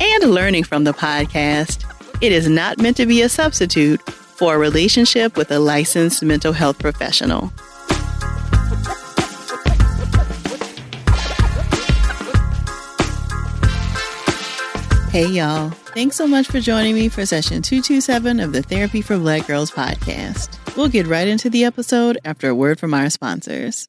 and learning from the podcast, it is not meant to be a substitute for a relationship with a licensed mental health professional. Hey, y'all. Thanks so much for joining me for session 227 of the Therapy for Black Girls podcast. We'll get right into the episode after a word from our sponsors.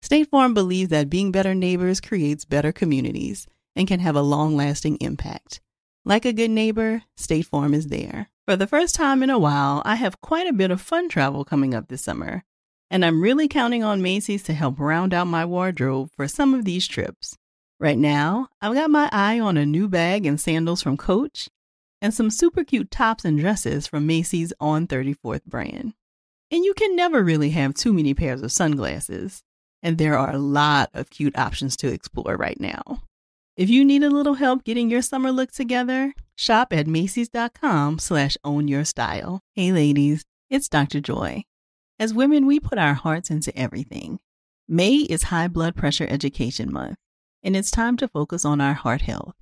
State Farm believes that being better neighbors creates better communities and can have a long lasting impact. Like a good neighbor, State Farm is there. For the first time in a while, I have quite a bit of fun travel coming up this summer, and I'm really counting on Macy's to help round out my wardrobe for some of these trips. Right now, I've got my eye on a new bag and sandals from Coach and some super cute tops and dresses from Macy's On 34th brand. And you can never really have too many pairs of sunglasses and there are a lot of cute options to explore right now. If you need a little help getting your summer look together, shop at Macy's.com slash own your style. Hey ladies, it's Dr. Joy. As women, we put our hearts into everything. May is High Blood Pressure Education Month, and it's time to focus on our heart health.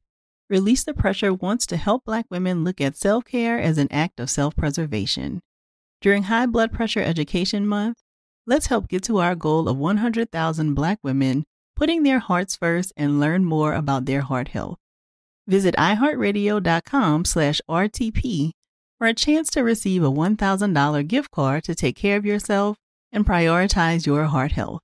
Release the Pressure wants to help Black women look at self care as an act of self preservation. During High Blood Pressure Education Month, Let's help get to our goal of 100,000 Black women putting their hearts first and learn more about their heart health. Visit iHeartRadio.com slash RTP for a chance to receive a $1,000 gift card to take care of yourself and prioritize your heart health.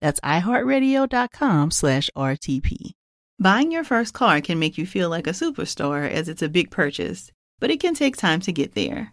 That's iHeartRadio.com slash RTP. Buying your first car can make you feel like a superstar as it's a big purchase, but it can take time to get there.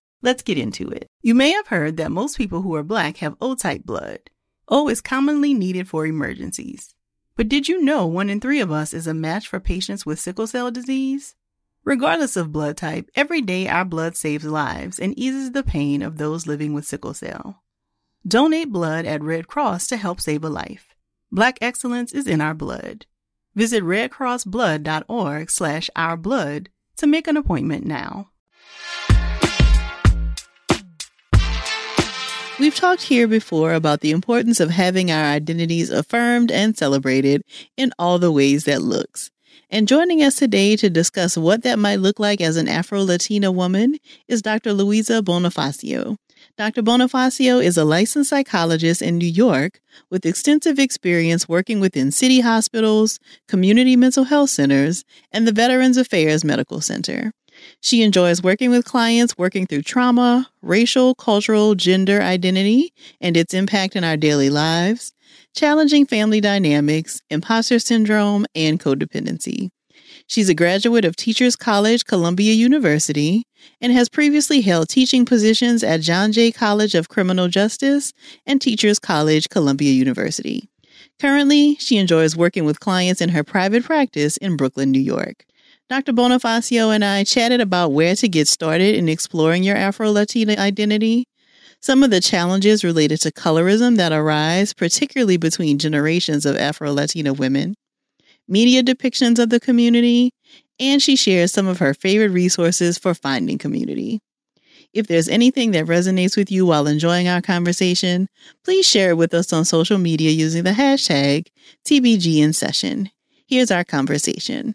Let's get into it. You may have heard that most people who are black have O type blood. O is commonly needed for emergencies. But did you know one in three of us is a match for patients with sickle cell disease? Regardless of blood type, every day our blood saves lives and eases the pain of those living with sickle cell. Donate blood at Red Cross to help save a life. Black excellence is in our blood. Visit redcrossblood.org slash ourblood to make an appointment now. We've talked here before about the importance of having our identities affirmed and celebrated in all the ways that looks. And joining us today to discuss what that might look like as an Afro Latina woman is Dr. Louisa Bonifacio. Dr. Bonifacio is a licensed psychologist in New York with extensive experience working within city hospitals, community mental health centers, and the Veterans Affairs Medical Center. She enjoys working with clients, working through trauma, racial, cultural, gender identity, and its impact in our daily lives, challenging family dynamics, imposter syndrome, and codependency. She's a graduate of Teachers College, Columbia University, and has previously held teaching positions at John Jay College of Criminal Justice and Teachers College, Columbia University. Currently, she enjoys working with clients in her private practice in Brooklyn, New York. Dr. Bonifacio and I chatted about where to get started in exploring your Afro Latina identity, some of the challenges related to colorism that arise, particularly between generations of Afro Latina women, media depictions of the community, and she shares some of her favorite resources for finding community. If there's anything that resonates with you while enjoying our conversation, please share it with us on social media using the hashtag TBGInSession. Here's our conversation.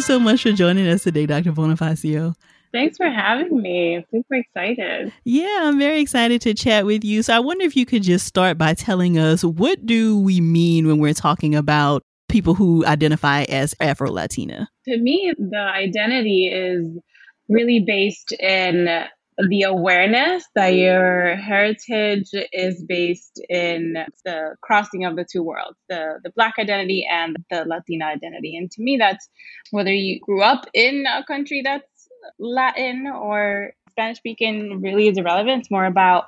You so much for joining us today, Dr. Bonifacio. Thanks for having me. I'm super excited. Yeah, I'm very excited to chat with you. So I wonder if you could just start by telling us what do we mean when we're talking about people who identify as Afro Latina? To me, the identity is really based in the awareness that mm. your heritage is based in the crossing of the two worlds, the, the Black identity and the Latina identity. And to me, that's whether you grew up in a country that's Latin or Spanish speaking really is irrelevant. It's more about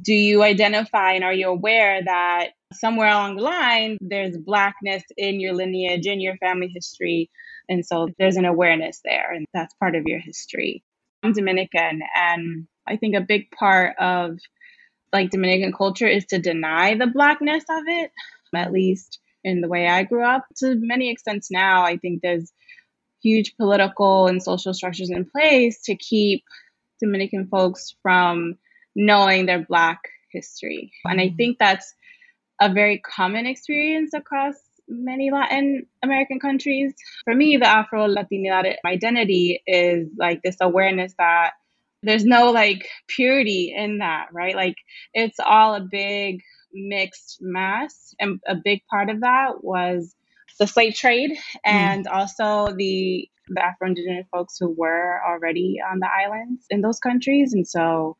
do you identify and are you aware that somewhere along the line there's blackness in your lineage, in your family history. And so there's an awareness there, and that's part of your history. I'm Dominican, and I think a big part of like Dominican culture is to deny the blackness of it, at least in the way I grew up. To many extents now, I think there's huge political and social structures in place to keep Dominican folks from knowing their Black history. And I mm. think that's a very common experience across many Latin American countries. For me, the Afro Latina identity is like this awareness that there's no like purity in that, right? Like it's all a big mixed mass. And a big part of that was the slave trade mm. and mm. also the the Afro Indigenous folks who were already on the islands in those countries. And so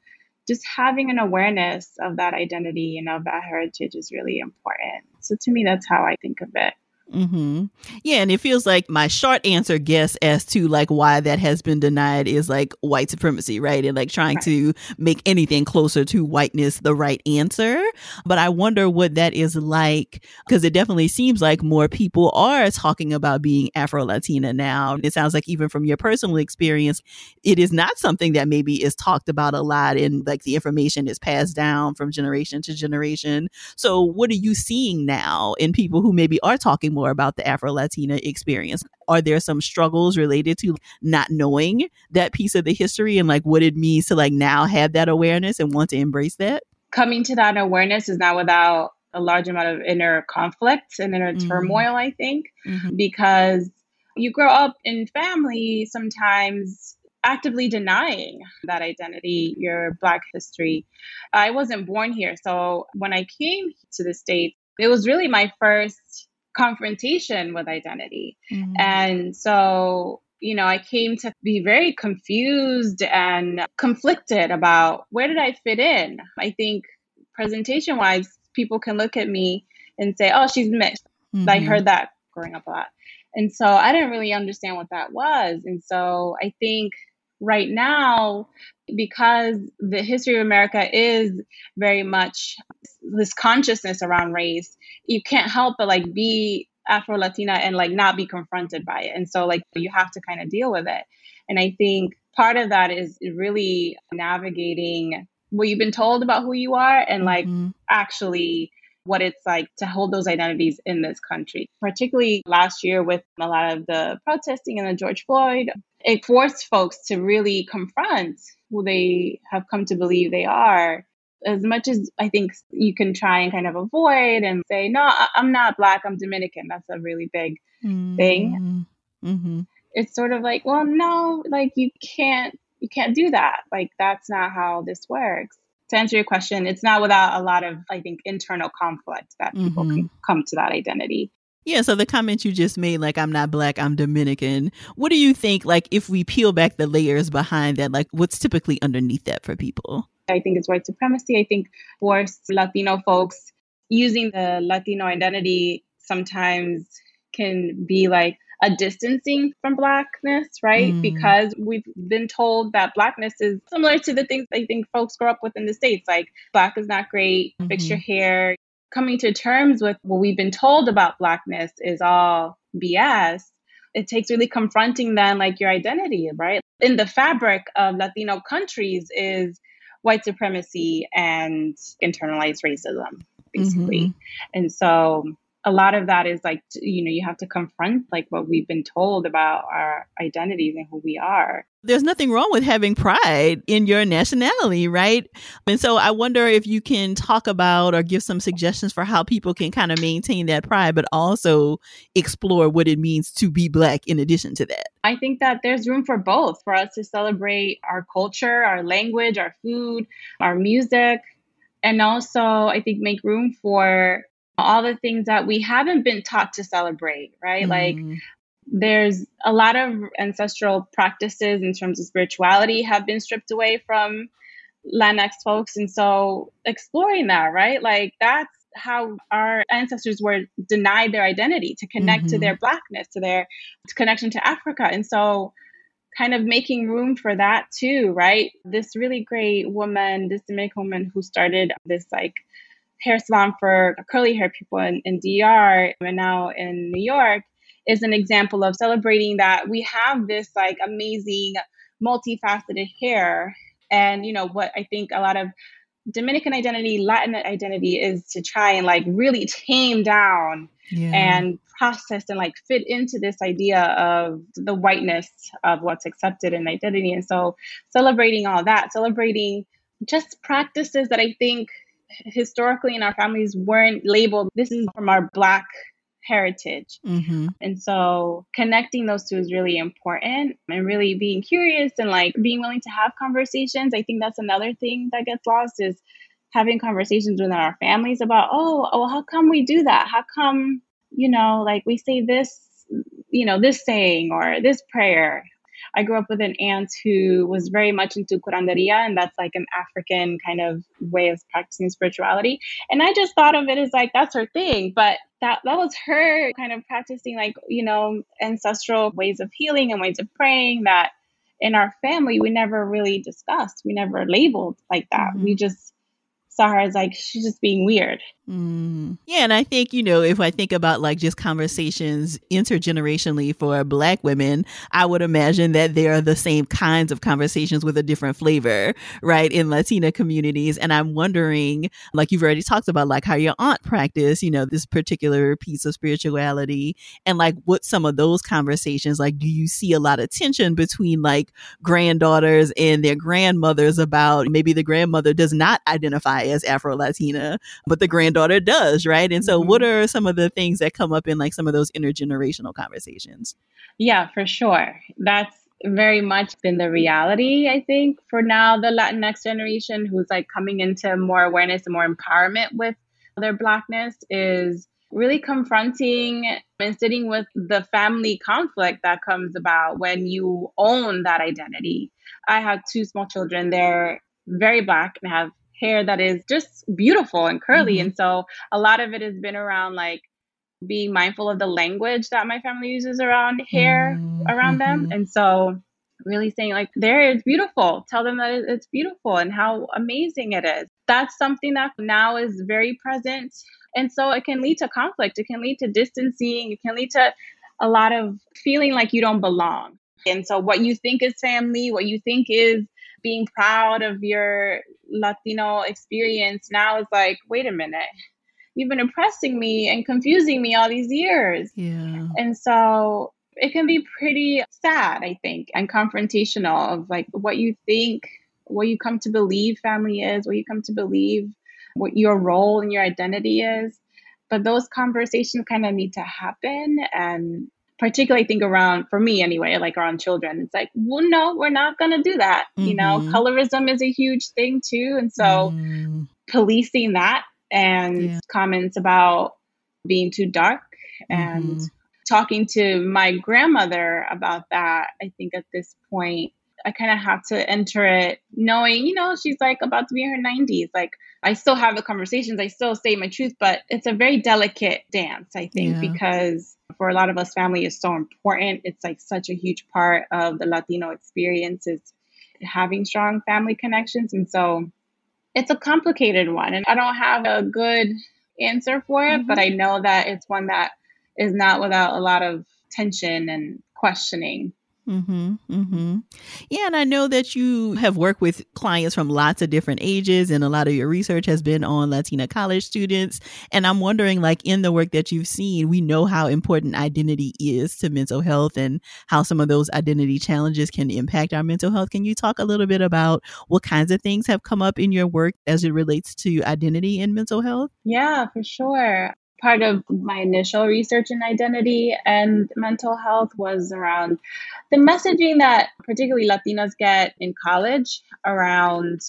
just having an awareness of that identity and of that heritage is really important. So to me, that's how I think of it. Mm-hmm. Yeah, and it feels like my short answer guess as to like why that has been denied is like white supremacy, right? And like trying right. to make anything closer to whiteness the right answer. But I wonder what that is like because it definitely seems like more people are talking about being Afro Latina now. It sounds like even from your personal experience, it is not something that maybe is talked about a lot and like the information is passed down from generation to generation. So what are you seeing now in people who maybe are talking more? More about the Afro Latina experience? Are there some struggles related to not knowing that piece of the history and like what it means to like now have that awareness and want to embrace that? Coming to that awareness is not without a large amount of inner conflict and inner mm-hmm. turmoil, I think, mm-hmm. because you grow up in family sometimes actively denying that identity, your Black history. I wasn't born here. So when I came to the States, it was really my first confrontation with identity. Mm-hmm. And so, you know, I came to be very confused and conflicted about where did I fit in? I think presentation wise, people can look at me and say, oh, she's mixed. Mm-hmm. I heard that growing up a lot. And so I didn't really understand what that was. And so I think right now, because the history of America is very much this consciousness around race, you can't help but like be Afro Latina and like not be confronted by it. And so like you have to kind of deal with it. And I think part of that is really navigating what you've been told about who you are and like mm-hmm. actually what it's like to hold those identities in this country. Particularly last year with a lot of the protesting and the George Floyd, it forced folks to really confront who they have come to believe they are as much as I think you can try and kind of avoid and say, no, I'm not black, I'm Dominican. That's a really big mm-hmm. thing. Mm-hmm. It's sort of like, well, no, like you can't, you can't do that. Like that's not how this works. To answer your question, it's not without a lot of, I think, internal conflict that people mm-hmm. can come to that identity. Yeah, so the comment you just made, like, I'm not black, I'm Dominican. What do you think, like, if we peel back the layers behind that, like, what's typically underneath that for people? I think it's white supremacy. I think for Latino folks, using the Latino identity sometimes can be like a distancing from blackness, right? Mm. Because we've been told that blackness is similar to the things I think folks grow up with in the States, like black is not great, mm-hmm. fix your hair. Coming to terms with what we've been told about blackness is all BS. It takes really confronting then like your identity, right? In the fabric of Latino countries is white supremacy and internalized racism, basically. Mm-hmm. And so a lot of that is like you know you have to confront like what we've been told about our identities and who we are. There's nothing wrong with having pride in your nationality right? And so i wonder if you can talk about or give some suggestions for how people can kind of maintain that pride but also explore what it means to be black in addition to that. I think that there's room for both for us to celebrate our culture our language our food our music and also i think make room for all the things that we haven't been taught to celebrate, right? Mm. Like there's a lot of ancestral practices in terms of spirituality have been stripped away from Latinx folks. And so exploring that, right? Like that's how our ancestors were denied their identity to connect mm-hmm. to their blackness, to their connection to Africa. And so kind of making room for that too, right? This really great woman, this Dominican woman who started this like hair salon for curly hair people in, in DR and now in New York is an example of celebrating that we have this like amazing multifaceted hair and you know what i think a lot of dominican identity latin identity is to try and like really tame down yeah. and process and like fit into this idea of the whiteness of what's accepted in identity and so celebrating all that celebrating just practices that i think historically in our families weren't labeled this is from our black heritage. Mm-hmm. and so connecting those two is really important. And really being curious and like being willing to have conversations i think that's another thing that gets lost is having conversations within our families about oh well how come we do that? How come you know like we say this you know this saying or this prayer I grew up with an aunt who was very much into curanderia, and that's like an African kind of way of practicing spirituality. And I just thought of it as like that's her thing, but that that was her kind of practicing like you know ancestral ways of healing and ways of praying that in our family we never really discussed, we never labeled like that. Mm-hmm. We just saw her as like she's just being weird. Mm. Yeah, and I think you know if I think about like just conversations intergenerationally for Black women, I would imagine that they are the same kinds of conversations with a different flavor, right, in Latina communities. And I'm wondering, like you've already talked about, like how your aunt practiced, you know, this particular piece of spirituality, and like what some of those conversations like. Do you see a lot of tension between like granddaughters and their grandmothers about maybe the grandmother does not identify as Afro Latina, but the granddaughter does, right? And so, mm-hmm. what are some of the things that come up in like some of those intergenerational conversations? Yeah, for sure. That's very much been the reality, I think, for now, the Latinx generation who's like coming into more awareness and more empowerment with their Blackness is really confronting and sitting with the family conflict that comes about when you own that identity. I have two small children. They're very Black and have hair that is just beautiful and curly. Mm-hmm. And so a lot of it has been around like being mindful of the language that my family uses around hair mm-hmm. around them. And so really saying like there it's beautiful tell them that it's beautiful and how amazing it is that's something that now is very present and so it can lead to conflict it can lead to distancing it can lead to a lot of feeling like you don't belong and so what you think is family what you think is being proud of your Latino experience now is like, wait a minute, you've been oppressing me and confusing me all these years. Yeah. And so it can be pretty sad, I think, and confrontational of like what you think, what you come to believe family is, what you come to believe what your role and your identity is. But those conversations kind of need to happen and particularly I think around for me anyway, like around children. It's like, well, no, we're not gonna do that. Mm-hmm. You know, mm-hmm. colorism is a huge thing too. And so mm. policing that and yeah. comments about being too dark and mm-hmm. talking to my grandmother about that, I think at this point I kind of have to enter it knowing, you know, she's like about to be in her 90s. Like, I still have the conversations, I still say my truth, but it's a very delicate dance, I think, yeah. because for a lot of us, family is so important. It's like such a huge part of the Latino experience is having strong family connections. And so it's a complicated one. And I don't have a good answer for it, mm-hmm. but I know that it's one that is not without a lot of tension and questioning. Mm-hmm, mm-hmm. Yeah, and I know that you have worked with clients from lots of different ages, and a lot of your research has been on Latina college students. And I'm wondering, like, in the work that you've seen, we know how important identity is to mental health and how some of those identity challenges can impact our mental health. Can you talk a little bit about what kinds of things have come up in your work as it relates to identity and mental health? Yeah, for sure part of my initial research in identity and mental health was around the messaging that particularly Latinos get in college around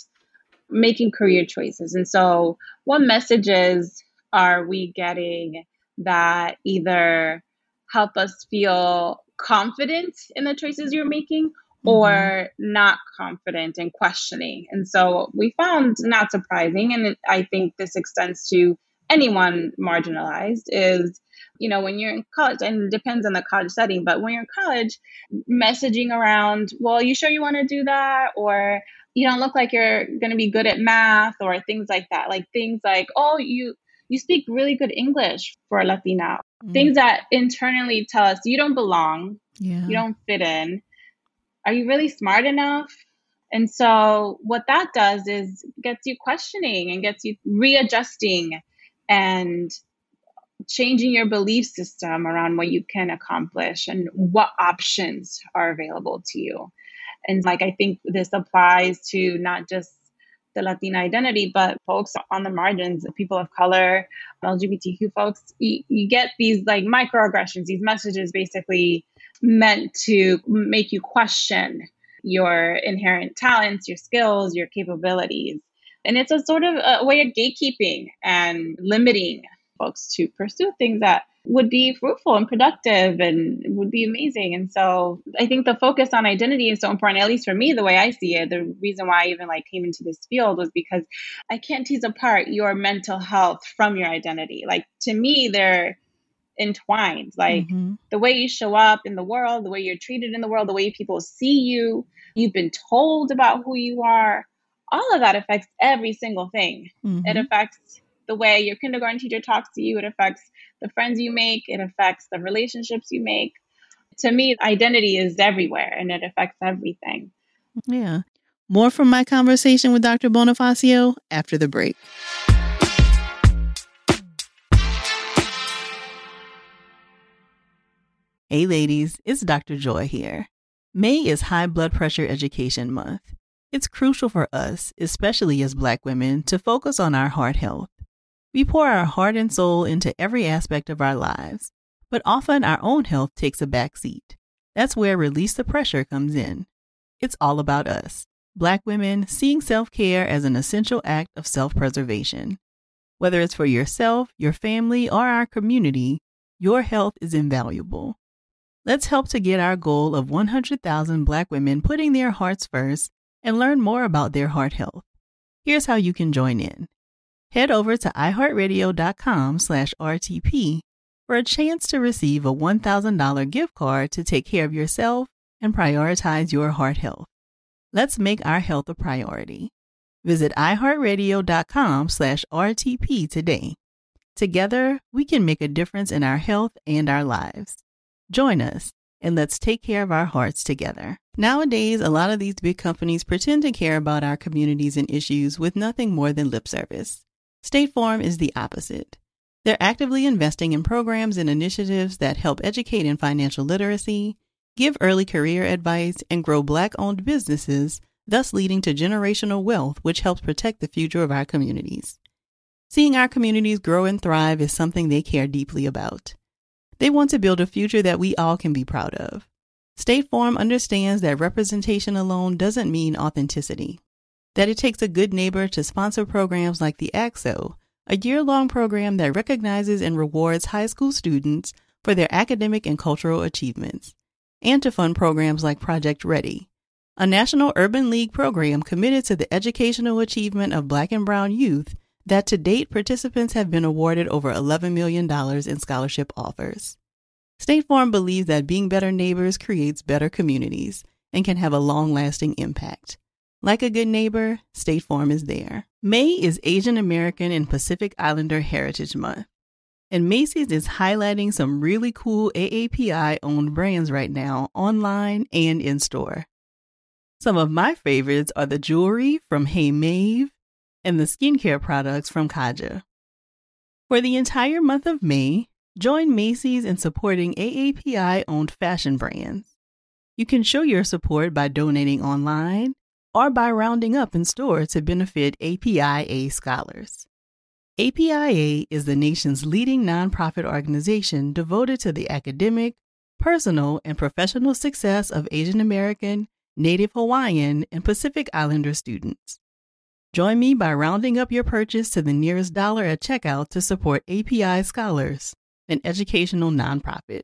making career choices. And so, what messages are we getting that either help us feel confident in the choices you're making mm-hmm. or not confident and questioning? And so, we found not surprising, and I think this extends to anyone marginalized is you know when you're in college and it depends on the college setting but when you're in college messaging around well you sure you want to do that? or you don't look like you're going to be good at math or things like that. Like things like oh you you speak really good english for a latina. Mm. things that internally tell us you don't belong. Yeah. you don't fit in. Are you really smart enough? And so what that does is gets you questioning and gets you readjusting and changing your belief system around what you can accomplish and what options are available to you. And like, I think this applies to not just the Latina identity, but folks on the margins, people of color, LGBTQ folks, you, you get these like microaggressions, these messages basically meant to make you question your inherent talents, your skills, your capabilities. And it's a sort of a way of gatekeeping and limiting folks to pursue things that would be fruitful and productive and would be amazing. And so I think the focus on identity is so important, at least for me, the way I see it. The reason why I even like came into this field was because I can't tease apart your mental health from your identity. Like to me, they're entwined. Like mm-hmm. the way you show up in the world, the way you're treated in the world, the way people see you, you've been told about who you are all of that affects every single thing. Mm-hmm. It affects the way your kindergarten teacher talks to you, it affects the friends you make, it affects the relationships you make. To me, identity is everywhere and it affects everything. Yeah. More from my conversation with Dr. Bonifacio after the break. Hey, ladies, it's Dr. Joy here. May is High Blood Pressure Education Month. It's crucial for us, especially as Black women, to focus on our heart health. We pour our heart and soul into every aspect of our lives, but often our own health takes a back seat. That's where Release the Pressure comes in. It's all about us, Black women, seeing self care as an essential act of self preservation. Whether it's for yourself, your family, or our community, your health is invaluable. Let's help to get our goal of 100,000 Black women putting their hearts first and learn more about their heart health. Here's how you can join in. Head over to iheartradio.com slash RTP for a chance to receive a $1,000 gift card to take care of yourself and prioritize your heart health. Let's make our health a priority. Visit iheartradio.com slash RTP today. Together, we can make a difference in our health and our lives. Join us and let's take care of our hearts together. Nowadays, a lot of these big companies pretend to care about our communities and issues with nothing more than lip service. State Farm is the opposite. They're actively investing in programs and initiatives that help educate in financial literacy, give early career advice, and grow Black owned businesses, thus leading to generational wealth, which helps protect the future of our communities. Seeing our communities grow and thrive is something they care deeply about. They want to build a future that we all can be proud of. State Farm understands that representation alone doesn't mean authenticity, that it takes a good neighbor to sponsor programs like the ACT-SO, a year long program that recognizes and rewards high school students for their academic and cultural achievements, and to fund programs like Project Ready, a National Urban League program committed to the educational achievement of Black and Brown youth that to date participants have been awarded over $11 million in scholarship offers. State Farm believes that being better neighbors creates better communities and can have a long lasting impact. Like a good neighbor, State Farm is there. May is Asian American and Pacific Islander Heritage Month. And Macy's is highlighting some really cool AAPI owned brands right now, online and in store. Some of my favorites are the jewelry from Hey Maeve and the skincare products from Kaja. For the entire month of May, join Macy's in supporting AAPI owned fashion brands. You can show your support by donating online or by rounding up in store to benefit APIA scholars. APIA is the nation's leading nonprofit organization devoted to the academic, personal, and professional success of Asian American Native Hawaiian, and Pacific Islander students. Join me by rounding up your purchase to the nearest dollar at checkout to support API Scholars, an educational nonprofit.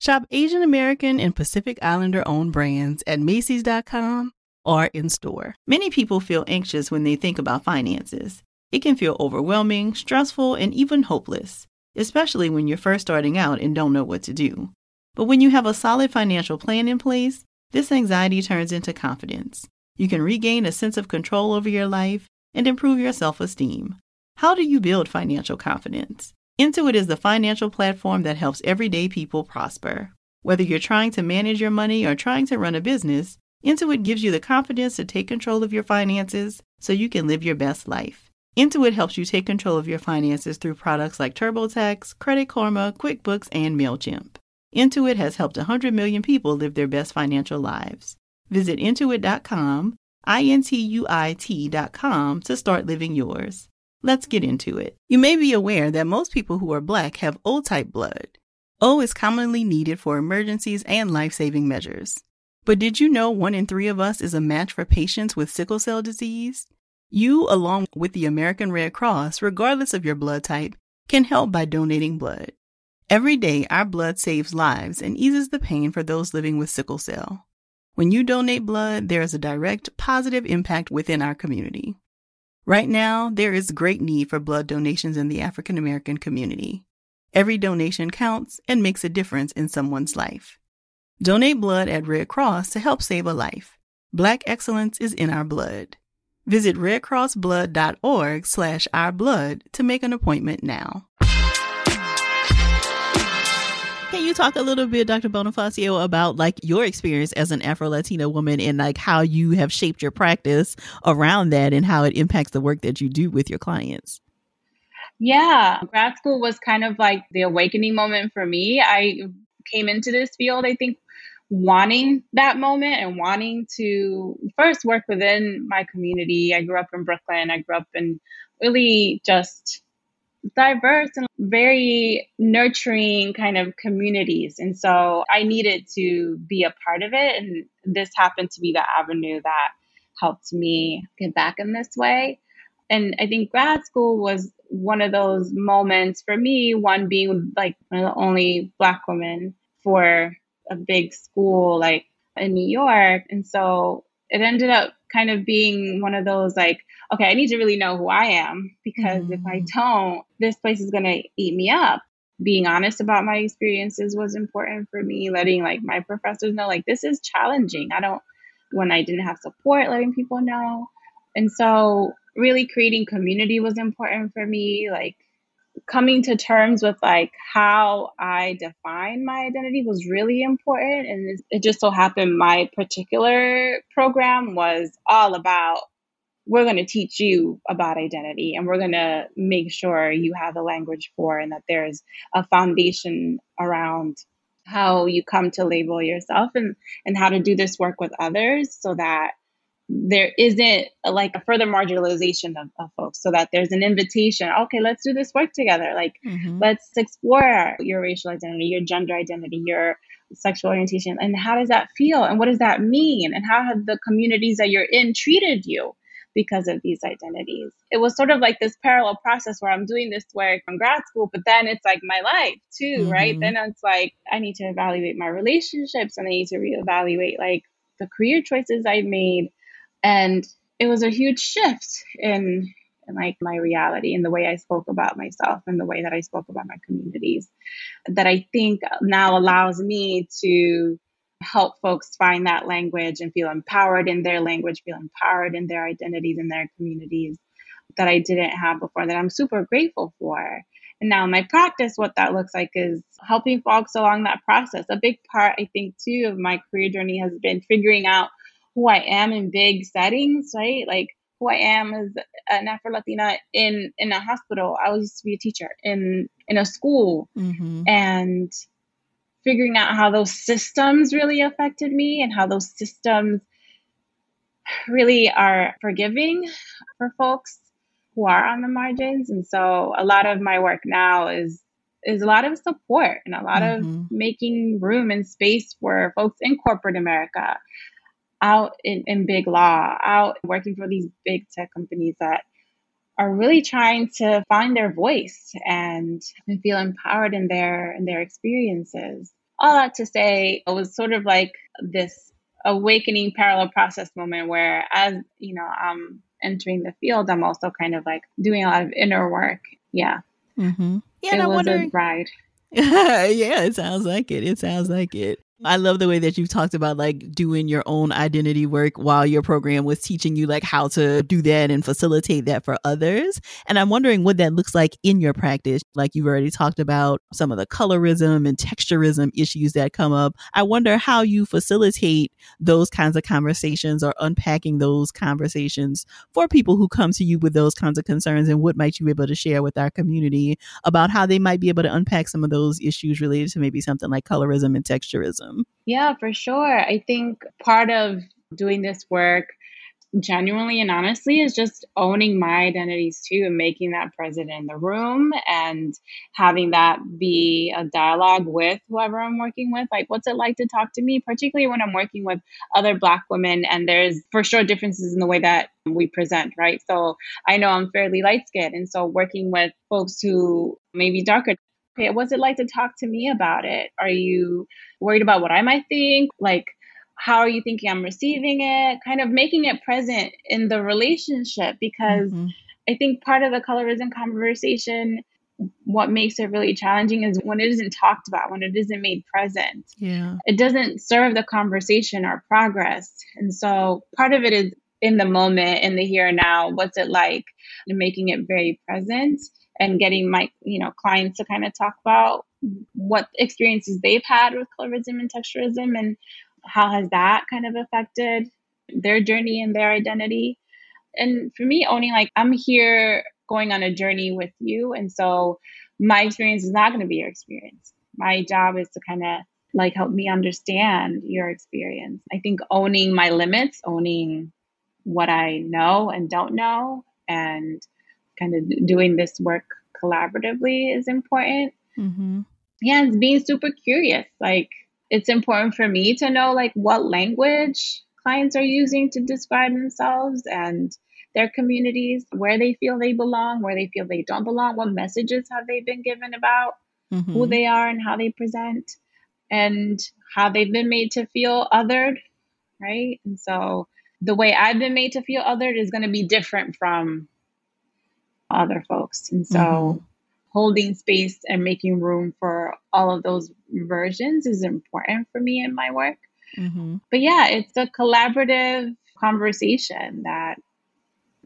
Shop Asian American and Pacific Islander owned brands at Macy's.com or in store. Many people feel anxious when they think about finances. It can feel overwhelming, stressful, and even hopeless, especially when you're first starting out and don't know what to do. But when you have a solid financial plan in place, this anxiety turns into confidence. You can regain a sense of control over your life and improve your self esteem. How do you build financial confidence? Intuit is the financial platform that helps everyday people prosper. Whether you're trying to manage your money or trying to run a business, Intuit gives you the confidence to take control of your finances so you can live your best life. Intuit helps you take control of your finances through products like TurboTax, Credit Karma, QuickBooks, and MailChimp. Intuit has helped 100 million people live their best financial lives. Visit intuit.com, I-N-T-U-I-T.com to start living yours. Let's get into it. You may be aware that most people who are black have O type blood. O is commonly needed for emergencies and life-saving measures. But did you know one in three of us is a match for patients with sickle cell disease? You, along with the American Red Cross, regardless of your blood type, can help by donating blood. Every day, our blood saves lives and eases the pain for those living with sickle cell. When you donate blood, there is a direct positive impact within our community. Right now, there is great need for blood donations in the African American community. Every donation counts and makes a difference in someone's life. Donate blood at Red Cross to help save a life. Black excellence is in our blood. Visit redcrossblood.org slash ourblood to make an appointment now. Can you talk a little bit, Dr. Bonifacio, about like your experience as an Afro Latina woman and like how you have shaped your practice around that and how it impacts the work that you do with your clients? Yeah, grad school was kind of like the awakening moment for me. I came into this field, I think, wanting that moment and wanting to first work within my community. I grew up in Brooklyn, I grew up in really just diverse and very nurturing kind of communities. And so I needed to be a part of it. And this happened to be the avenue that helped me get back in this way. And I think grad school was one of those moments for me, one being like one of the only Black women for a big school like in New York. And so it ended up kind of being one of those like, okay, I need to really know who I am because mm-hmm. if I mm. don't, this place is going to eat me up. Being honest about my experiences was important for me, letting like my professors know, like, this is challenging. I don't, when I didn't have support, letting people know. And so, really creating community was important for me. Like, coming to terms with like how I define my identity was really important. And it just so happened my particular program was all about we're going to teach you about identity and we're going to make sure you have the language for and that there's a foundation around how you come to label yourself and and how to do this work with others so that there isn't a, like a further marginalization of, of, folks so that there's an invitation okay let's do this work together like mm-hmm. let's explore your racial identity your gender identity your sexual orientation and how does that feel and what does that mean and how have the communities that you're in treated you because of these identities. It was sort of like this parallel process where I'm doing this work from grad school, but then it's like my life too, mm-hmm. right? Then it's like I need to evaluate my relationships and I need to reevaluate like the career choices I made. And it was a huge shift in, like my reality and the way I spoke about myself and the way that I spoke about my communities that I think now allows me to help folks find that language and feel empowered in their language, feel empowered in their identities and their communities that I didn't have before that I'm super grateful for. And now in my practice, what that looks like is helping folks along that process. A big part, I think, too, of my career journey has been figuring out who I am in big settings, right? Like who I am as an Afro Latina in in a hospital. I was used to be a teacher in in a school, mm-hmm. and figuring out how those systems really affected me and how those systems really are forgiving for folks who are on the margins. And so a lot of my work now is is a lot of support and a lot mm-hmm. of making room and space for folks in corporate America, out in, in big law, out working for these big tech companies that are really trying to find their voice and, and feel empowered in their in their experiences. All that to say, it was sort of like this awakening parallel process moment where as you know, I'm entering the field, I'm also kind of like doing a lot of inner work. Yeah. Mm-hmm. Yeah, it was wondering... a ride. yeah, it sounds like it. It sounds like it. I love the way that you've talked about like doing your own identity work while your program was teaching you like how to do that and facilitate that for others. And I'm wondering what that looks like in your practice. Like you've already talked about some of the colorism and texturism issues that come up. I wonder how you facilitate those kinds of conversations or unpacking those conversations for people who come to you with those kinds of concerns and what might you be able to share with our community about how they might be able to unpack some of those issues related to maybe something like colorism and texturism Yeah, for sure. I think part of doing this work genuinely and honestly is just owning my identities too and making that present in the room and having that be a dialogue with whoever I'm working with. Like, what's it like to talk to me, particularly when I'm working with other Black women and there's for sure differences in the way that we present, right? So I know I'm fairly light skinned. And so working with folks who may be darker okay, what's it like to talk to me about it? Are you worried about what I might think? Like, how are you thinking I'm receiving it? Kind of making it present in the relationship because mm-hmm. I think part of the colorism conversation, what makes it really challenging is when it isn't talked about, when it isn't made present. Yeah. It doesn't serve the conversation or progress. And so part of it is in the moment, in the here and now, what's it like, and making it very present and getting my you know clients to kind of talk about what experiences they've had with colorism and texturism and how has that kind of affected their journey and their identity. And for me owning like i'm here going on a journey with you and so my experience is not going to be your experience. My job is to kind of like help me understand your experience. I think owning my limits owning what i know and don't know and kind of doing this work collaboratively is important. Mm-hmm. Yeah, it's being super curious. Like, it's important for me to know like what language clients are using to describe themselves and their communities, where they feel they belong, where they feel they don't belong, what messages have they been given about mm-hmm. who they are and how they present, and how they've been made to feel othered, right? And so the way I've been made to feel othered is going to be different from other folks. And so mm-hmm. holding space and making room for all of those versions is important for me in my work. Mm-hmm. But yeah, it's a collaborative conversation that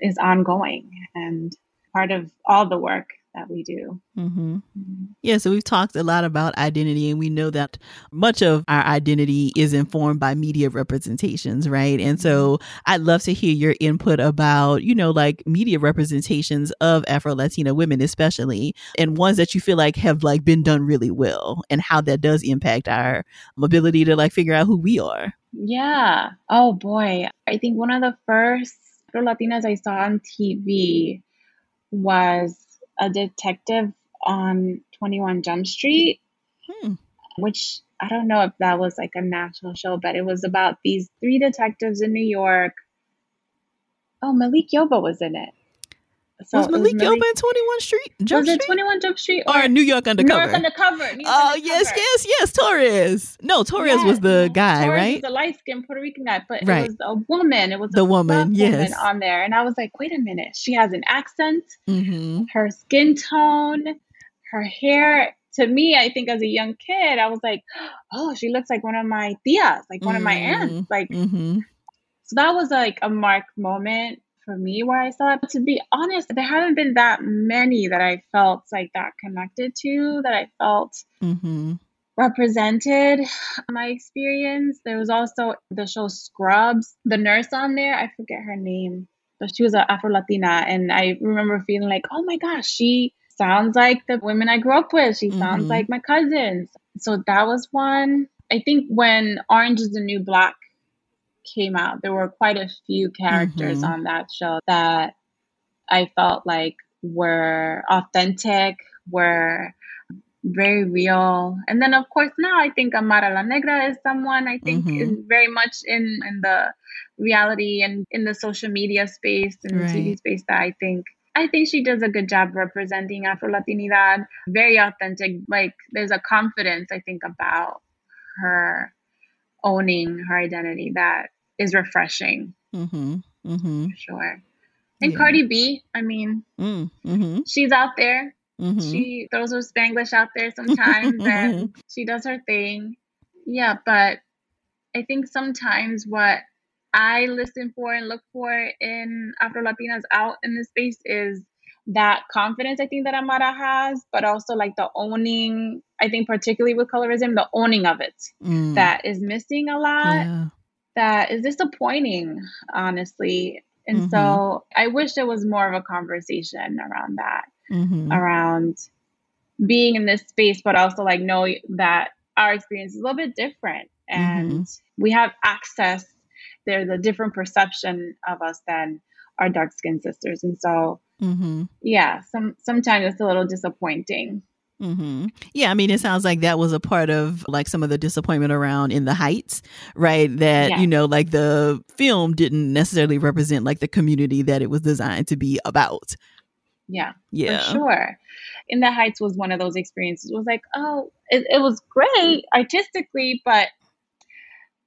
is ongoing and part of all the work that we do. Mm-hmm. Mm-hmm. Yeah, so we've talked a lot about identity, and we know that much of our identity is informed by media representations, right? And so mm-hmm. I'd love to hear your input about, you know, like media representations of Afro Latina women, especially, and ones that you feel like have like been done really well, and how that does impact our ability to like figure out who we are. Yeah. Oh boy, I think one of the first Afro Latinas I saw on TV was a detective on 21 Jump Street, hmm. which I don't know if that was like a national show, but it was about these three detectives in New York. Oh, Malik Yoba was in it. So was Malik, Malik Yoba in Twenty One Street? Jump was it Twenty One Jump Street or, or, New York Undercover? New York Undercover. Oh undercover. yes, yes, yes. Torres. No, Torres yes, was the guy, Torres right? Was a light skinned Puerto Rican guy, but right. it was a woman. It was the woman. Yes, woman on there, and I was like, wait a minute. She has an accent. Mm-hmm. Her skin tone, her hair. To me, I think as a young kid, I was like, oh, she looks like one of my tias, like one mm-hmm. of my aunts, mm-hmm. like. Mm-hmm. So that was like a mark moment for me where I saw it. But to be honest, there haven't been that many that I felt like that connected to, that I felt mm-hmm. represented my experience. There was also the show Scrubs, the nurse on there, I forget her name, but she was an Afro Latina. And I remember feeling like, oh my gosh, she sounds like the women I grew up with. She mm-hmm. sounds like my cousins. So that was one. I think when Orange is the New Black came out, there were quite a few characters mm-hmm. on that show that I felt like were authentic, were very real. And then of course now I think Amara La Negra is someone I think mm-hmm. is very much in in the reality and in the social media space and right. the TV space that I think I think she does a good job representing Afro Latinidad. Very authentic. Like there's a confidence I think about her owning her identity that is refreshing. Mm-hmm. Mm-hmm. For sure. And yeah. Cardi B, I mean, mm, mm-hmm. she's out there. Mm-hmm. She throws her Spanglish out there sometimes and she does her thing. Yeah, but I think sometimes what I listen for and look for in Afro Latinas out in the space is that confidence I think that Amara has, but also like the owning, I think particularly with colorism, the owning of it mm. that is missing a lot. Yeah. That is disappointing, honestly. And mm-hmm. so I wish there was more of a conversation around that, mm-hmm. around being in this space, but also like know that our experience is a little bit different and mm-hmm. we have access. There's a different perception of us than our dark skinned sisters. And so Mm-hmm. Yeah, some sometimes it's a little disappointing. Mm-hmm. Yeah, I mean, it sounds like that was a part of like some of the disappointment around in the Heights, right? That yeah. you know, like the film didn't necessarily represent like the community that it was designed to be about. Yeah, yeah, sure. In the Heights was one of those experiences. It was like, oh, it, it was great artistically, but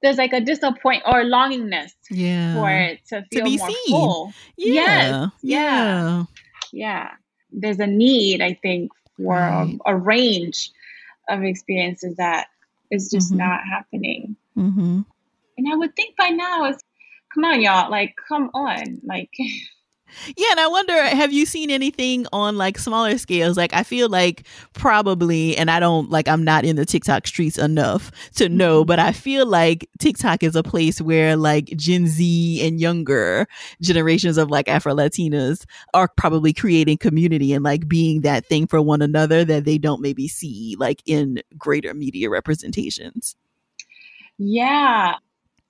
there's like a disappoint or longingness yeah. for it to feel to more seen. full. Yeah. Yes. Yeah. yeah. Yeah. There's a need, I think, for right. a, a, range of experiences that is just mm-hmm. not happening. Mm-hmm. And I would think by now it's come on, y'all, like come on, like Yeah, and I wonder, have you seen anything on like smaller scales? Like, I feel like probably, and I don't like, I'm not in the TikTok streets enough to know, mm-hmm. but I feel like TikTok is a place where like Gen Z and younger generations of like Afro Latinas are probably creating community and like being that thing for one another that they don't maybe see like in greater media representations. Yeah.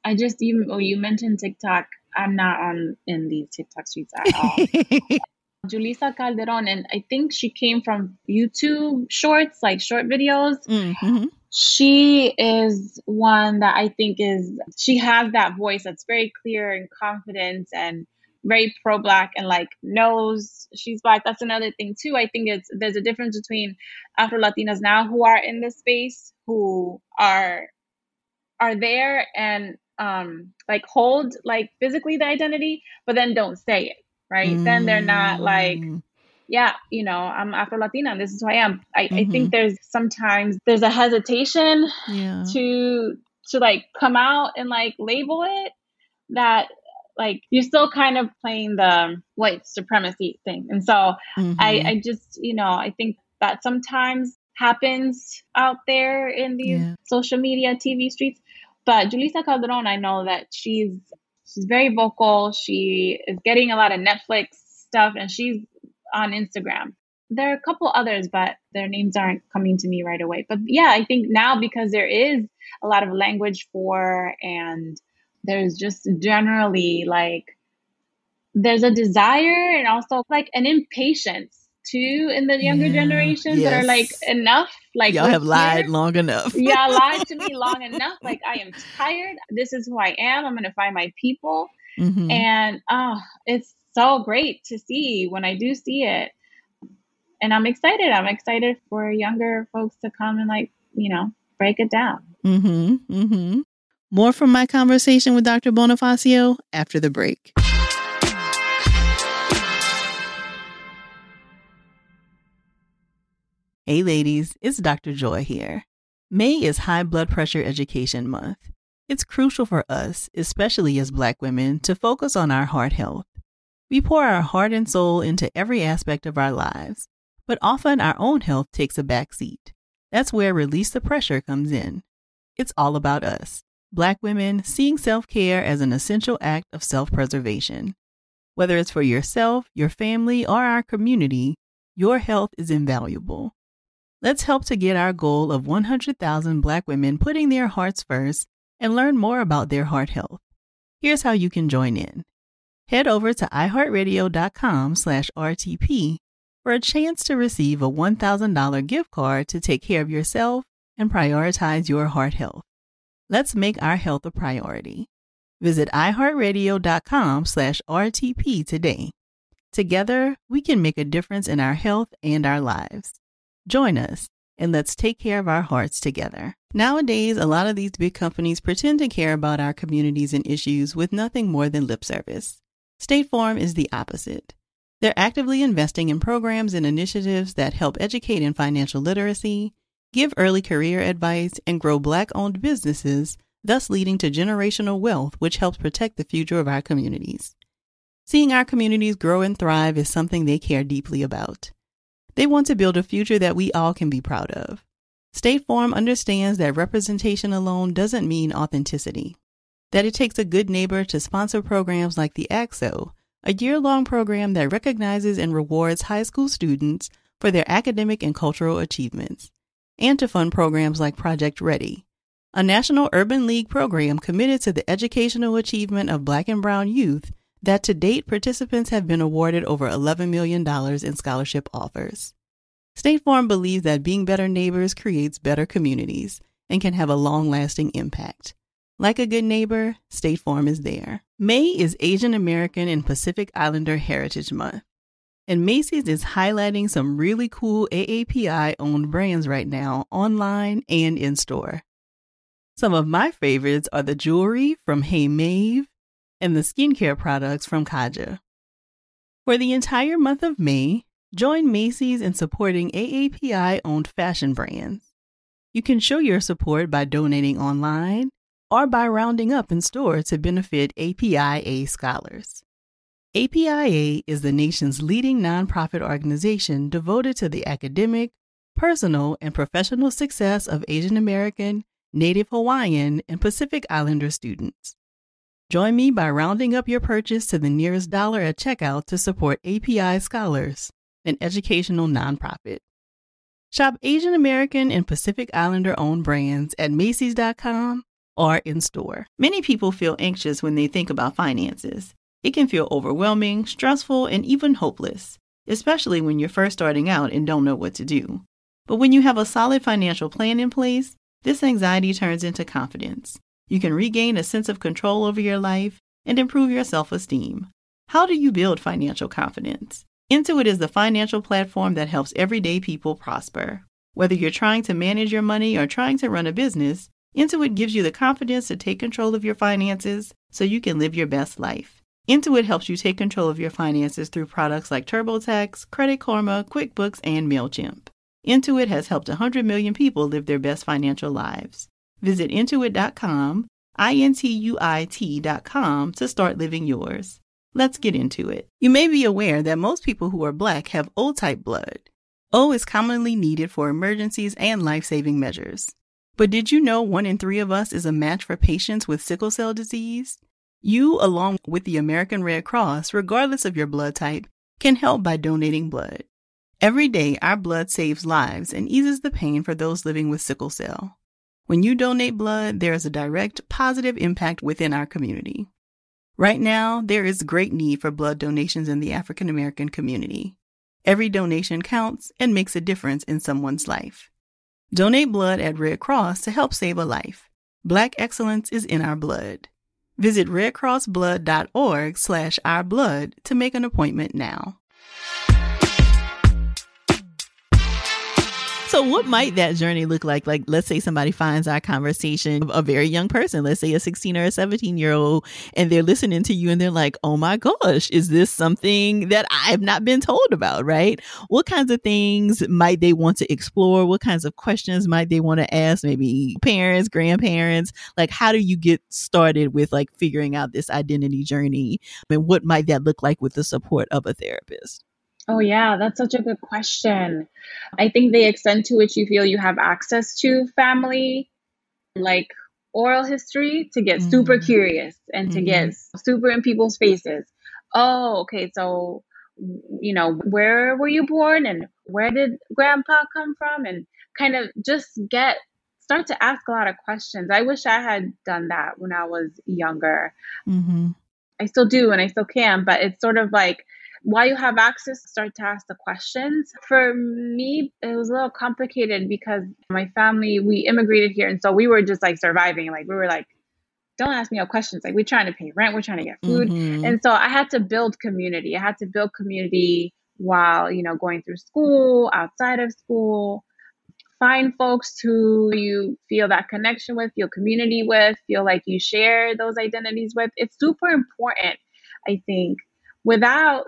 I just, even oh, you mentioned TikTok. I'm not on in these TikTok streets at all. Julissa Calderon, and I think she came from YouTube shorts, like short videos. Mm-hmm. She is one that I think is, she has that voice that's very clear and confident and very pro black and like knows she's black. That's another thing too. I think it's, there's a difference between Afro Latinas now who are in this space, who are, are there and um like hold like physically the identity but then don't say it right mm. then they're not like mm. yeah you know i'm afro latina and this is who i am I, mm-hmm. I think mm-hmm. there's sometimes there's a hesitation yeah. to to like come out and like label it that like you're still kind of playing the white supremacy thing and so mm-hmm. i i just you know i think that sometimes happens out there in these yeah. social media tv streets but Julissa Calderon, I know that she's she's very vocal. She is getting a lot of Netflix stuff, and she's on Instagram. There are a couple others, but their names aren't coming to me right away. But yeah, I think now because there is a lot of language for, and there's just generally like there's a desire and also like an impatience too in the younger yeah, generations yes. that are like enough like y'all have lied long enough yeah lied to me long enough like i am tired this is who i am i'm gonna find my people Mm-hmm. And oh, it's so great to see when I do see it. And I'm excited. I'm excited for younger folks to come and like, you know, break it down. Mm-hmm. Mm-hmm. More from my conversation with Dr. Bonifacio after the break. Hey ladies, it's Dr. Joy here. May is High Blood Pressure Education Month. It's crucial for us, especially as Black women, to focus on our heart health. We pour our heart and soul into every aspect of our lives, but often our own health takes a back seat. That's where Release the Pressure comes in. It's all about us, Black women, seeing self care as an essential act of self preservation. Whether it's for yourself, your family, or our community, your health is invaluable. Let's help to get our goal of 100,000 Black women putting their hearts first and learn more about their heart health. Here's how you can join in. Head over to iheartradio.com slash RTP for a chance to receive a $1,000 gift card to take care of yourself and prioritize your heart health. Let's make our health a priority. Visit iheartradio.com slash RTP today. Together, we can make a difference in our health and our lives. Join us and let's take care of our hearts together. Nowadays, a lot of these big companies pretend to care about our communities and issues with nothing more than lip service. State Farm is the opposite. They're actively investing in programs and initiatives that help educate in financial literacy, give early career advice, and grow Black owned businesses, thus leading to generational wealth, which helps protect the future of our communities. Seeing our communities grow and thrive is something they care deeply about. They want to build a future that we all can be proud of. State Farm understands that representation alone doesn't mean authenticity, that it takes a good neighbor to sponsor programs like the ACT-SO, a year long program that recognizes and rewards high school students for their academic and cultural achievements, and to fund programs like Project Ready, a national urban league program committed to the educational achievement of Black and Brown youth that to date participants have been awarded over $11 million in scholarship offers. State Farm believes that being better neighbors creates better communities and can have a long lasting impact. Like a good neighbor, State Farm is there. May is Asian American and Pacific Islander Heritage Month. And Macy's is highlighting some really cool AAPI owned brands right now, online and in store. Some of my favorites are the jewelry from Hey Maeve, and the skincare products from Kaja. For the entire month of May, join Macy's in supporting AAPI owned fashion brands. You can show your support by donating online or by rounding up in store to benefit APIA scholars. APIA is the nation's leading nonprofit organization devoted to the academic, personal, and professional success of Asian American, Native Hawaiian, and Pacific Islander students. Join me by rounding up your purchase to the nearest dollar at checkout to support APIA Scholars, an educational nonprofit. Shop Asian American and Pacific Islander owned brands at Macy's.com or in store. Many people feel anxious when they think about finances. It can feel overwhelming, stressful, and even hopeless, especially when you're first starting out and don't know what to do. But when you have a solid financial plan in place, this anxiety turns into confidence. You can regain a sense of control over your life and improve your self esteem. How do you build financial confidence? Intuit is the financial platform that helps everyday people prosper. Whether you're trying to manage your money or trying to run a business, Intuit gives you the confidence to take control of your finances so you can live your best life. Intuit helps you take control of your finances through products like TurboTax, Credit Karma, QuickBooks, and MailChimp. Intuit has helped 100 million people live their best financial lives. Visit intuit.com, I-N-T-U-I-T.com to start living yours. Let's get into it. You may be aware that most people who are black have O type blood. O is commonly needed for emergencies and life-saving measures. But did you know one in three of us is a match for patients with sickle cell disease? You, along with the American Red Cross, regardless of your blood type, can help by donating blood. Every day, our blood saves lives and eases the pain for those living with sickle cell. When you donate blood, there is a direct positive impact within our community. Right now, there is great need for blood donations in the African American community. Every donation counts and makes a difference in someone's life. Donate blood at Red Cross to help save a life. Black excellence is in our blood. Visit redcrossblood.org slash ourblood to make an appointment now. So, what might that journey look like? Like, let's say somebody finds our conversation, a very young person, let's say a 16 or a 17 year old, and they're listening to you and they're like, oh my gosh, is this something that I've not been told about, right? What kinds of things might they want to explore? What kinds of questions might they want to ask? Maybe parents, grandparents? Like, how do you get started with like figuring out this identity journey? And what might that look like with the support of a therapist? Oh, yeah, that's such a good question. I think the extent to which you feel you have access to family, like oral history, to get mm-hmm. super curious and to mm-hmm. get super in people's faces. Oh, okay, so, you know, where were you born and where did grandpa come from? And kind of just get, start to ask a lot of questions. I wish I had done that when I was younger. Mm-hmm. I still do and I still can, but it's sort of like, while you have access, start to ask the questions. For me, it was a little complicated because my family, we immigrated here. And so we were just like surviving. Like, we were like, don't ask me no questions. Like, we're trying to pay rent, we're trying to get food. Mm-hmm. And so I had to build community. I had to build community while, you know, going through school, outside of school. Find folks who you feel that connection with, feel community with, feel like you share those identities with. It's super important, I think. Without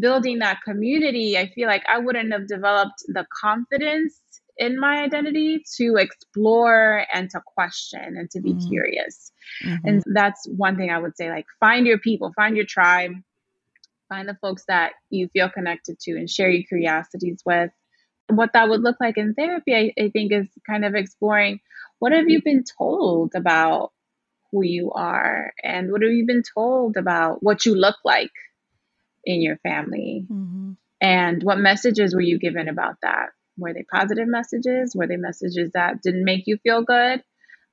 building that community, I feel like I wouldn't have developed the confidence in my identity to explore and to question and to be mm-hmm. curious. Mm-hmm. And that's one thing I would say like find your people, find your tribe, find the folks that you feel connected to and share your curiosities with. What that would look like in therapy, I, I think, is kind of exploring what have you been told about who you are and what have you been told about what you look like in your family? Mm-hmm. And what messages were you given about that? Were they positive messages? Were they messages that didn't make you feel good?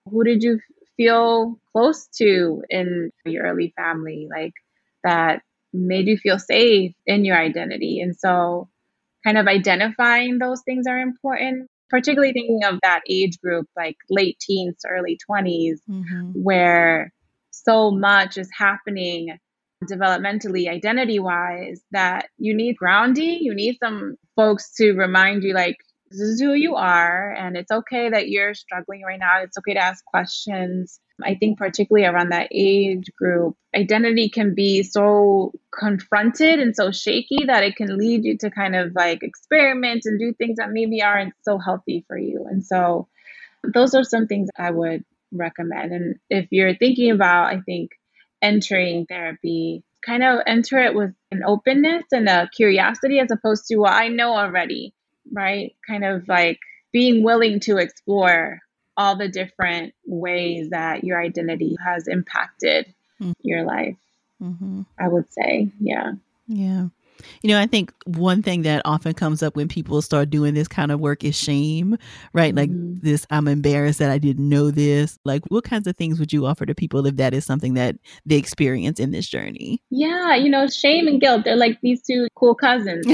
Who did you feel close to in your early family? Like that made you feel safe in your identity. And so, kind of identifying those things are important, particularly thinking of that age group, like late teens early 20s, mm-hmm. where so much is happening developmentally, identity wise, that you need grounding. You need some folks to remind you, like, this is who you are, and it's okay that you're struggling right now. It's okay to ask questions. I think, particularly around that age group, identity can be so confronted and so shaky that it can lead you to kind of like experiment and do things that maybe aren't so healthy for you. And so, those are some things I would recommend. And if you're thinking about, I think, entering therapy, kind of enter it with an openness and a curiosity as opposed to, well, I know already, right? Kind of like being willing to explore all the different ways that your identity has impacted mm-hmm. your life. Mm-hmm. I would say, yeah. Yeah. You know, I think one thing that often comes up when people start doing this kind of work is shame, right? Like mm-hmm. this, I'm embarrassed that I didn't know this. Like, what kinds of things would you offer to people if that is something that they experience in this journey? Yeah, you know, shame and guilt, they're like these two cool cousins.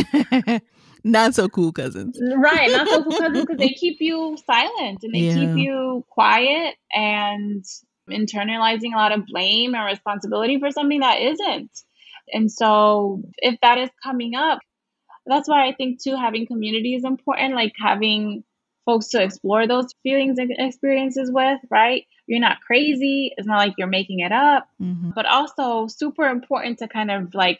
not so cool cousins. Right, not so cool cousins because they keep you silent and they yeah. keep you quiet and internalizing a lot of blame and responsibility for something that isn't. And so if that is coming up, that's why I think too having community is important, like having folks to explore those feelings and experiences with, right? You're not crazy. It's not like you're making it up, mm-hmm. but also super important to kind of like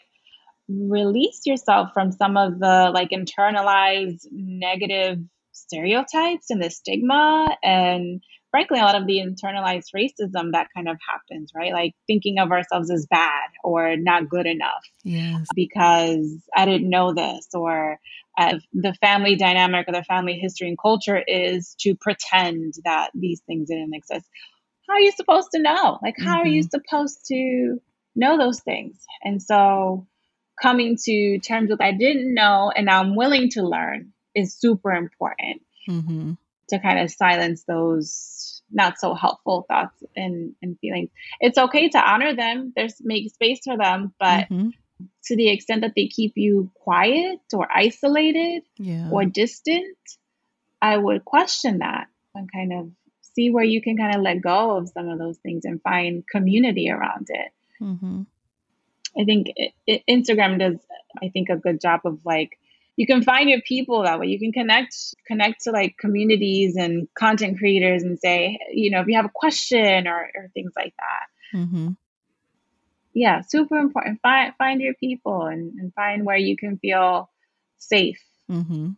release yourself from some of the like internalized negative stereotypes and the stigma and frankly a lot of the internalized racism that kind of happens right like thinking of ourselves as bad or not good enough yes. because i didn't know this or uh, the family dynamic or the family history and culture is to pretend that these things didn't exist how are you supposed to know like how mm-hmm. are you mm-hmm. supposed to know those things and so coming to terms with i didn't know and i'm willing to learn is super important mm-hmm. To kind of silence those not so helpful thoughts and, and feelings. It's okay to honor them. There's make space for them, but mm-hmm. to the extent that they keep you quiet or isolated yeah. or distant, I would question that and kind of see where you can kind of let go of some of those things and find community around it. Mm-hmm. I think it, it, Instagram does, I think, a good job of like you can find your people that way. You can connect connect to like communities and content creators and say, you know, if you have a question or, or things like that. Mm-hmm. Yeah, super important. Find find your people and, and find where you can feel safe. Mm-hmm.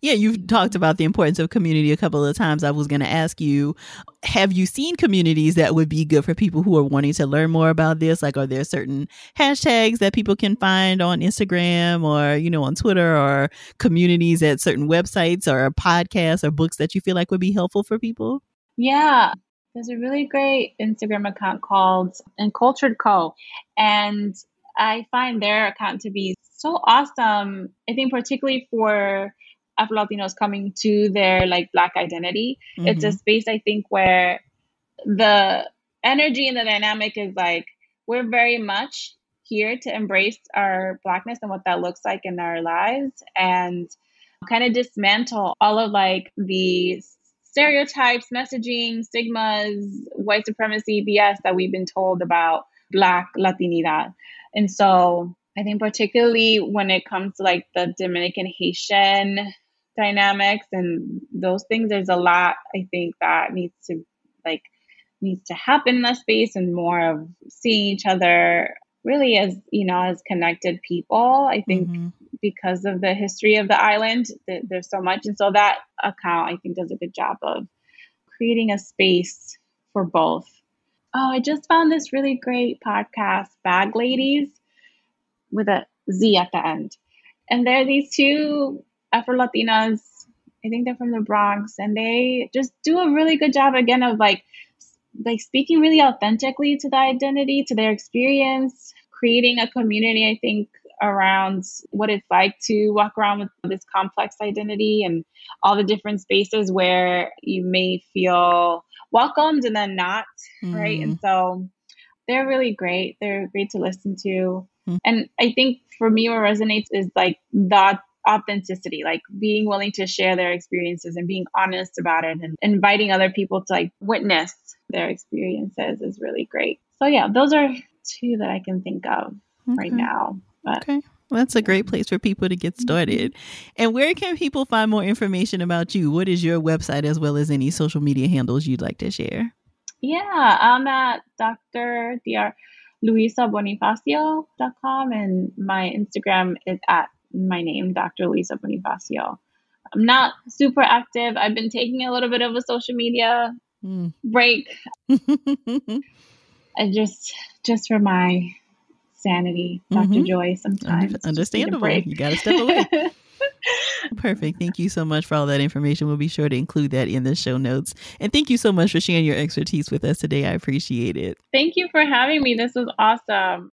Yeah, you've talked about the importance of community a couple of times. I was going to ask you, have you seen communities that would be good for people who are wanting to learn more about this? Like, are there certain hashtags that people can find on Instagram or, you know, on Twitter or communities at certain websites or podcasts or books that you feel like would be helpful for people? Yeah. There's a really great Instagram account called Uncultured Co. And I find their account to be so awesome. I think particularly for Afro Latinos coming to their like Black identity. Mm-hmm. It's a space I think where the energy and the dynamic is like we're very much here to embrace our Blackness and what that looks like in our lives and kind of dismantle all of like the stereotypes, messaging, stigmas, white supremacy, BS that we've been told about Black Latinidad. And so I think particularly when it comes to like the Dominican Haitian dynamics and those things there's a lot i think that needs to like needs to happen in that space and more of seeing each other really as you know as connected people. I think mm-hmm. because of the history of the island th- there's so much. And so that account i think does a good job of creating a space for both. Oh i just found this really great podcast bag ladies with a z at the end. And there are these two Afro Latinas. I think they're from the Bronx, and they just do a really good job again of like like speaking really authentically to the identity, to their experience, creating a community. I think around what it's like to walk around with this complex identity and all the different spaces where you may feel welcomed and then not, mm. right? And so they're really great. They're great to listen to. Mm. And I think for me, what resonates is like the authenticity, like being willing to share their experiences and being honest about it and inviting other people to like witness their experiences is really great. So yeah, those are two that I can think of okay. right now. But, okay. Well, that's a great place for people to get mm-hmm. started. And where can people find more information about you? What is your website as well as any social media handles you'd like to share? Yeah, I'm at Dr. Dr. LuisaBonifacio.com and my Instagram is at my name, Dr. Luisa Bonifacio. I'm not super active. I've been taking a little bit of a social media mm. break. I just just for my sanity, Dr. Mm-hmm. Joy. Sometimes understandable. You got to step away. Perfect. Thank you so much for all that information. We'll be sure to include that in the show notes. And thank you so much for sharing your expertise with us today. I appreciate it. Thank you for having me. This was awesome.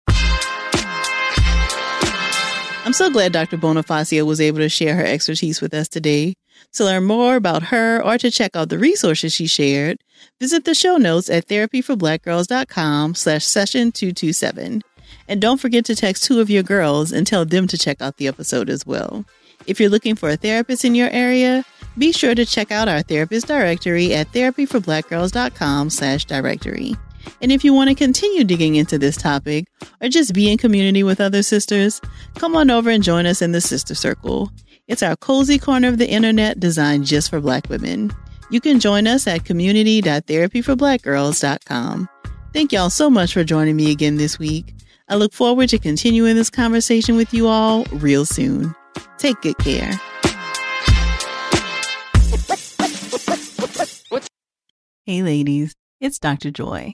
I'm so glad Dr. Bonifacio was able to share her expertise with us today. To learn more about her or to check out the resources she shared, visit the show notes at therapyforblackgirls.com slash session 227. And don't forget to text two of your girls and tell them to check out the episode as well. If you're looking for a therapist in your area, be sure to check out our therapist directory at therapyforblackgirls.com slash directory. And if you want to continue digging into this topic or just be in community with other sisters, come on over and join us in the Sister Circle. It's our cozy corner of the internet designed just for Black women. You can join us at community.therapyforblackgirls.com. Thank y'all so much for joining me again this week. I look forward to continuing this conversation with you all real soon. Take good care. Hey, ladies, it's Dr. Joy.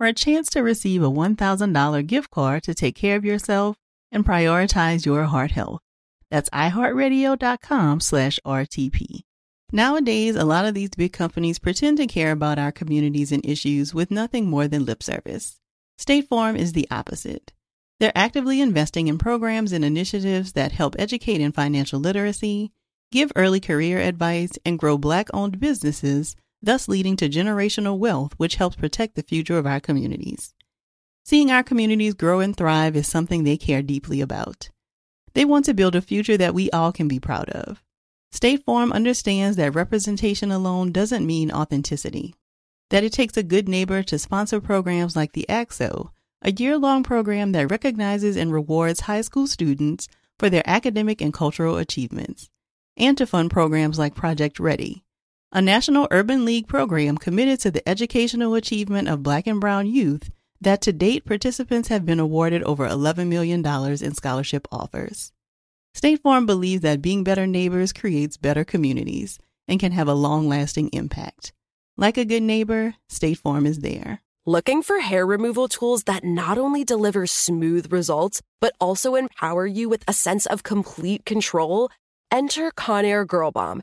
for a chance to receive a $1,000 gift card to take care of yourself and prioritize your heart health. That's iHeartRadio.com slash RTP. Nowadays, a lot of these big companies pretend to care about our communities and issues with nothing more than lip service. State Farm is the opposite. They're actively investing in programs and initiatives that help educate in financial literacy, give early career advice, and grow Black owned businesses, thus leading to generational wealth, which helps protect the future of our communities. Seeing our communities grow and thrive is something they care deeply about. They want to build a future that we all can be proud of. State Farm understands that representation alone doesn't mean authenticity, that it takes a good neighbor to sponsor programs like the ACT-SO, a year long program that recognizes and rewards high school students for their academic and cultural achievements, and to fund programs like Project Ready, a National Urban League program committed to the educational achievement of Black and Brown youth that to date participants have been awarded over $11 million in scholarship offers. State Farm believes that being better neighbors creates better communities and can have a long lasting impact. Like a good neighbor, State Farm is there. Looking for hair removal tools that not only deliver smooth results, but also empower you with a sense of complete control? Enter Conair Girl Bomb,